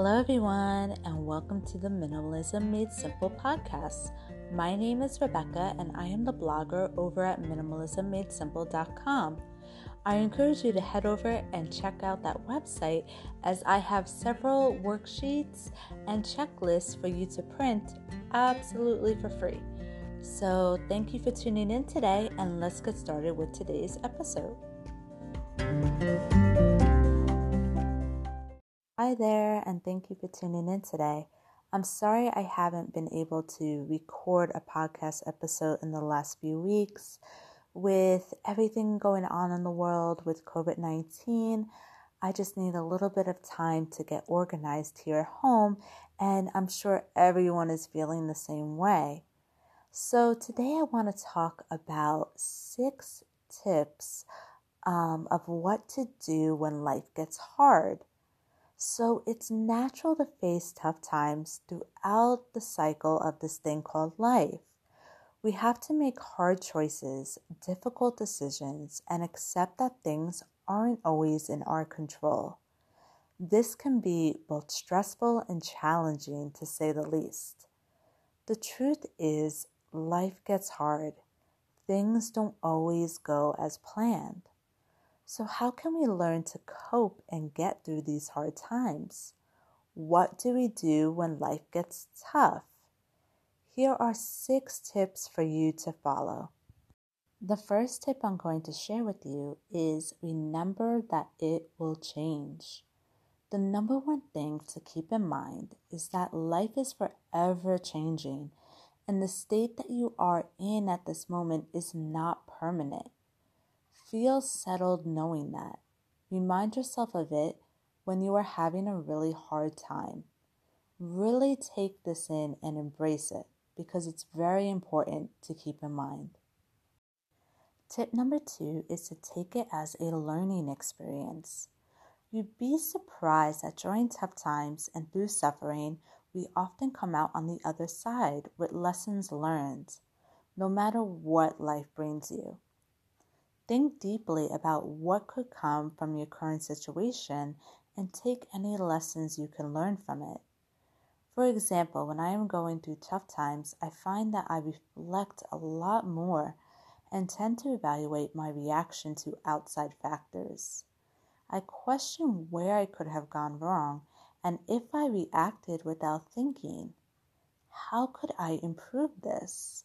Hello, everyone, and welcome to the Minimalism Made Simple podcast. My name is Rebecca, and I am the blogger over at minimalismmadesimple.com. I encourage you to head over and check out that website as I have several worksheets and checklists for you to print absolutely for free. So, thank you for tuning in today, and let's get started with today's episode. Hi there, and thank you for tuning in today. I'm sorry I haven't been able to record a podcast episode in the last few weeks. With everything going on in the world with COVID 19, I just need a little bit of time to get organized here at home, and I'm sure everyone is feeling the same way. So, today I want to talk about six tips um, of what to do when life gets hard. So, it's natural to face tough times throughout the cycle of this thing called life. We have to make hard choices, difficult decisions, and accept that things aren't always in our control. This can be both stressful and challenging to say the least. The truth is, life gets hard. Things don't always go as planned. So, how can we learn to cope and get through these hard times? What do we do when life gets tough? Here are six tips for you to follow. The first tip I'm going to share with you is remember that it will change. The number one thing to keep in mind is that life is forever changing, and the state that you are in at this moment is not permanent. Feel settled knowing that. Remind yourself of it when you are having a really hard time. Really take this in and embrace it because it's very important to keep in mind. Tip number two is to take it as a learning experience. You'd be surprised that during tough times and through suffering, we often come out on the other side with lessons learned, no matter what life brings you. Think deeply about what could come from your current situation and take any lessons you can learn from it. For example, when I am going through tough times, I find that I reflect a lot more and tend to evaluate my reaction to outside factors. I question where I could have gone wrong and if I reacted without thinking. How could I improve this?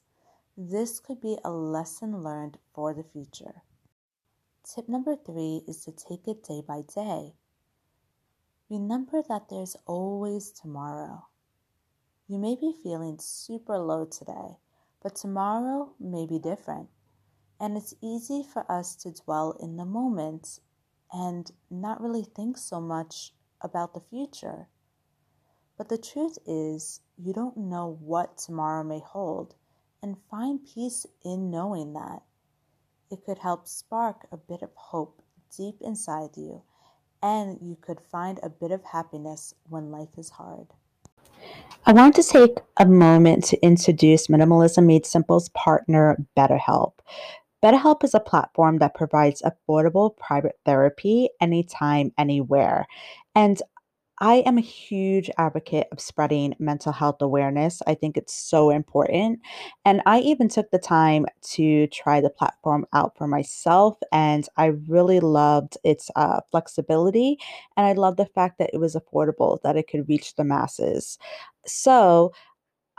This could be a lesson learned for the future. Tip number three is to take it day by day. Remember that there's always tomorrow. You may be feeling super low today, but tomorrow may be different. And it's easy for us to dwell in the moment and not really think so much about the future. But the truth is, you don't know what tomorrow may hold, and find peace in knowing that. It could help spark a bit of hope deep inside you, and you could find a bit of happiness when life is hard. I want to take a moment to introduce Minimalism Made Simple's partner, BetterHelp. BetterHelp is a platform that provides affordable private therapy anytime, anywhere. And I am a huge advocate of spreading mental health awareness. I think it's so important. And I even took the time to try the platform out for myself. And I really loved its uh, flexibility. And I love the fact that it was affordable, that it could reach the masses. So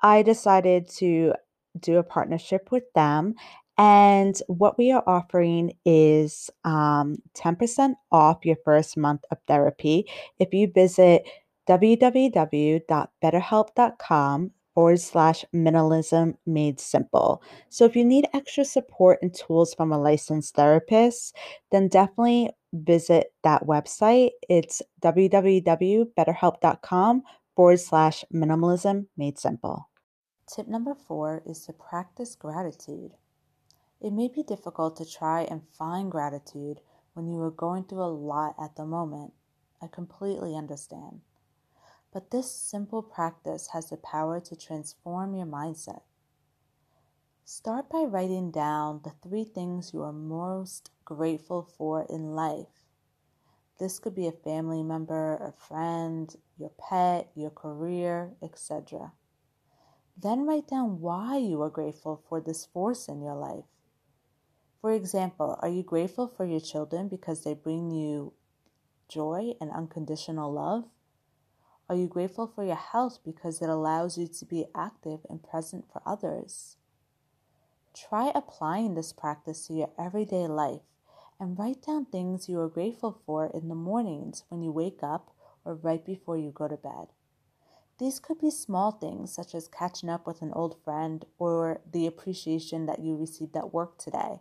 I decided to do a partnership with them and what we are offering is um, 10% off your first month of therapy if you visit www.betterhelp.com forward slash minimalism made simple. So if you need extra support and tools from a licensed therapist, then definitely visit that website. It's www.betterhelp.com forward slash minimalism made simple. Tip number four is to practice gratitude. It may be difficult to try and find gratitude when you are going through a lot at the moment. I completely understand. But this simple practice has the power to transform your mindset. Start by writing down the three things you are most grateful for in life. This could be a family member, a friend, your pet, your career, etc. Then write down why you are grateful for this force in your life. For example, are you grateful for your children because they bring you joy and unconditional love? Are you grateful for your health because it allows you to be active and present for others? Try applying this practice to your everyday life and write down things you are grateful for in the mornings when you wake up or right before you go to bed. These could be small things such as catching up with an old friend or the appreciation that you received at work today.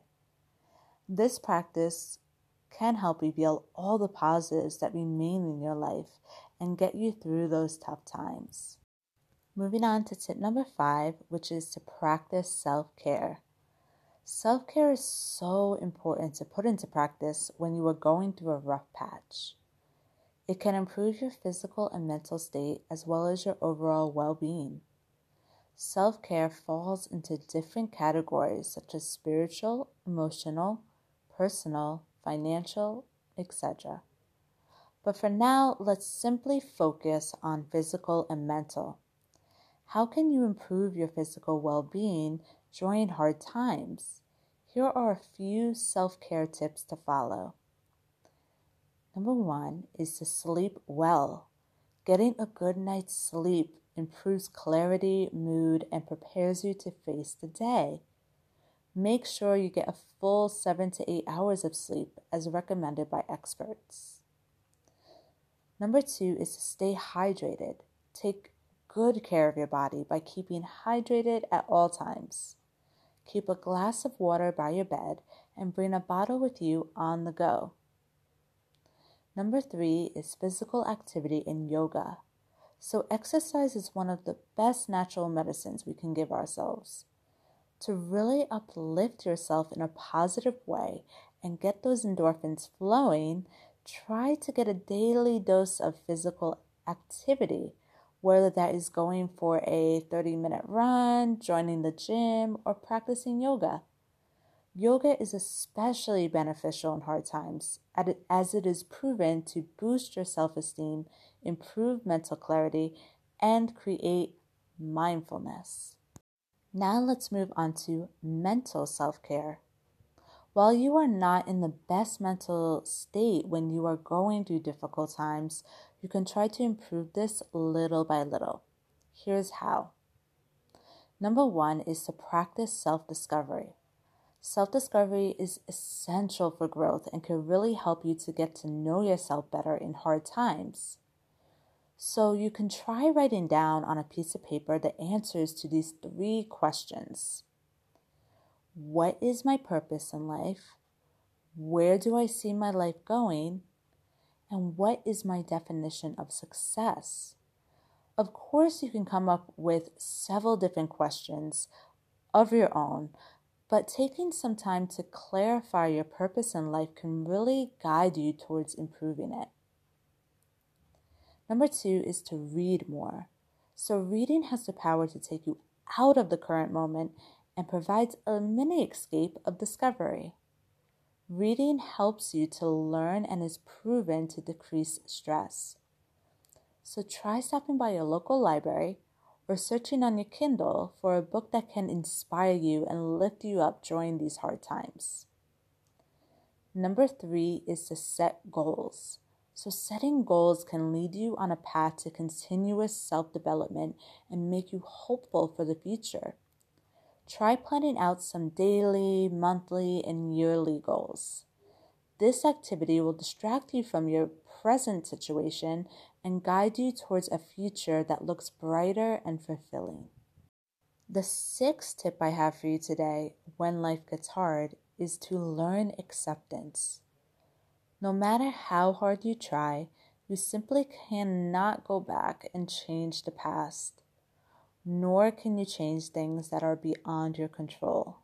This practice can help reveal all the positives that remain in your life and get you through those tough times. Moving on to tip number five, which is to practice self care. Self care is so important to put into practice when you are going through a rough patch. It can improve your physical and mental state as well as your overall well being. Self care falls into different categories such as spiritual, emotional, personal, financial, etc. But for now, let's simply focus on physical and mental. How can you improve your physical well being during hard times? Here are a few self care tips to follow. Number one is to sleep well. Getting a good night's sleep improves clarity, mood, and prepares you to face the day. Make sure you get a full seven to eight hours of sleep as recommended by experts. Number two is to stay hydrated. Take good care of your body by keeping hydrated at all times. Keep a glass of water by your bed and bring a bottle with you on the go. Number three is physical activity in yoga. So, exercise is one of the best natural medicines we can give ourselves. To really uplift yourself in a positive way and get those endorphins flowing, try to get a daily dose of physical activity, whether that is going for a 30 minute run, joining the gym, or practicing yoga. Yoga is especially beneficial in hard times as it is proven to boost your self esteem, improve mental clarity, and create mindfulness. Now let's move on to mental self care. While you are not in the best mental state when you are going through difficult times, you can try to improve this little by little. Here's how. Number one is to practice self discovery. Self discovery is essential for growth and can really help you to get to know yourself better in hard times. So, you can try writing down on a piece of paper the answers to these three questions What is my purpose in life? Where do I see my life going? And what is my definition of success? Of course, you can come up with several different questions of your own but taking some time to clarify your purpose in life can really guide you towards improving it. Number two is to read more. So, reading has the power to take you out of the current moment and provides a mini escape of discovery. Reading helps you to learn and is proven to decrease stress. So, try stopping by your local library or searching on your Kindle for a book that can inspire you and lift you up during these hard times. Number three is to set goals. So, setting goals can lead you on a path to continuous self development and make you hopeful for the future. Try planning out some daily, monthly, and yearly goals. This activity will distract you from your present situation and guide you towards a future that looks brighter and fulfilling. The sixth tip I have for you today when life gets hard is to learn acceptance. No matter how hard you try, you simply cannot go back and change the past, nor can you change things that are beyond your control.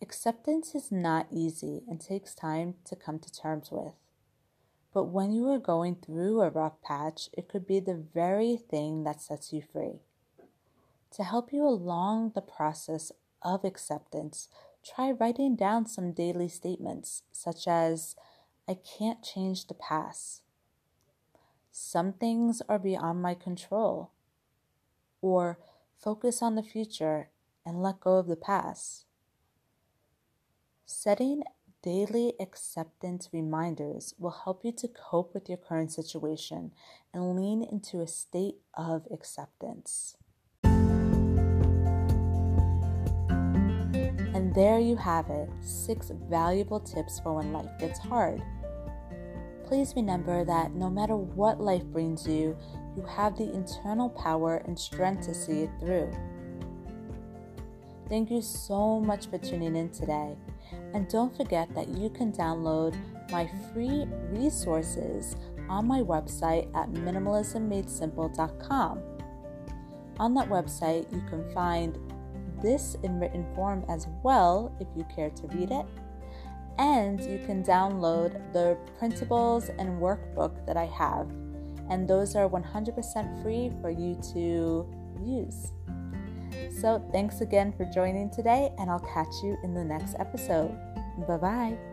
Acceptance is not easy and takes time to come to terms with. But when you are going through a rough patch, it could be the very thing that sets you free. To help you along the process of acceptance, try writing down some daily statements, such as, I can't change the past. Some things are beyond my control. Or focus on the future and let go of the past. Setting daily acceptance reminders will help you to cope with your current situation and lean into a state of acceptance. And there you have it six valuable tips for when life gets hard. Please remember that no matter what life brings you, you have the internal power and strength to see it through. Thank you so much for tuning in today. And don't forget that you can download my free resources on my website at minimalismmadesimple.com. On that website, you can find this in written form as well if you care to read it. And you can download the printables and workbook that I have. And those are 100% free for you to use. So, thanks again for joining today, and I'll catch you in the next episode. Bye bye.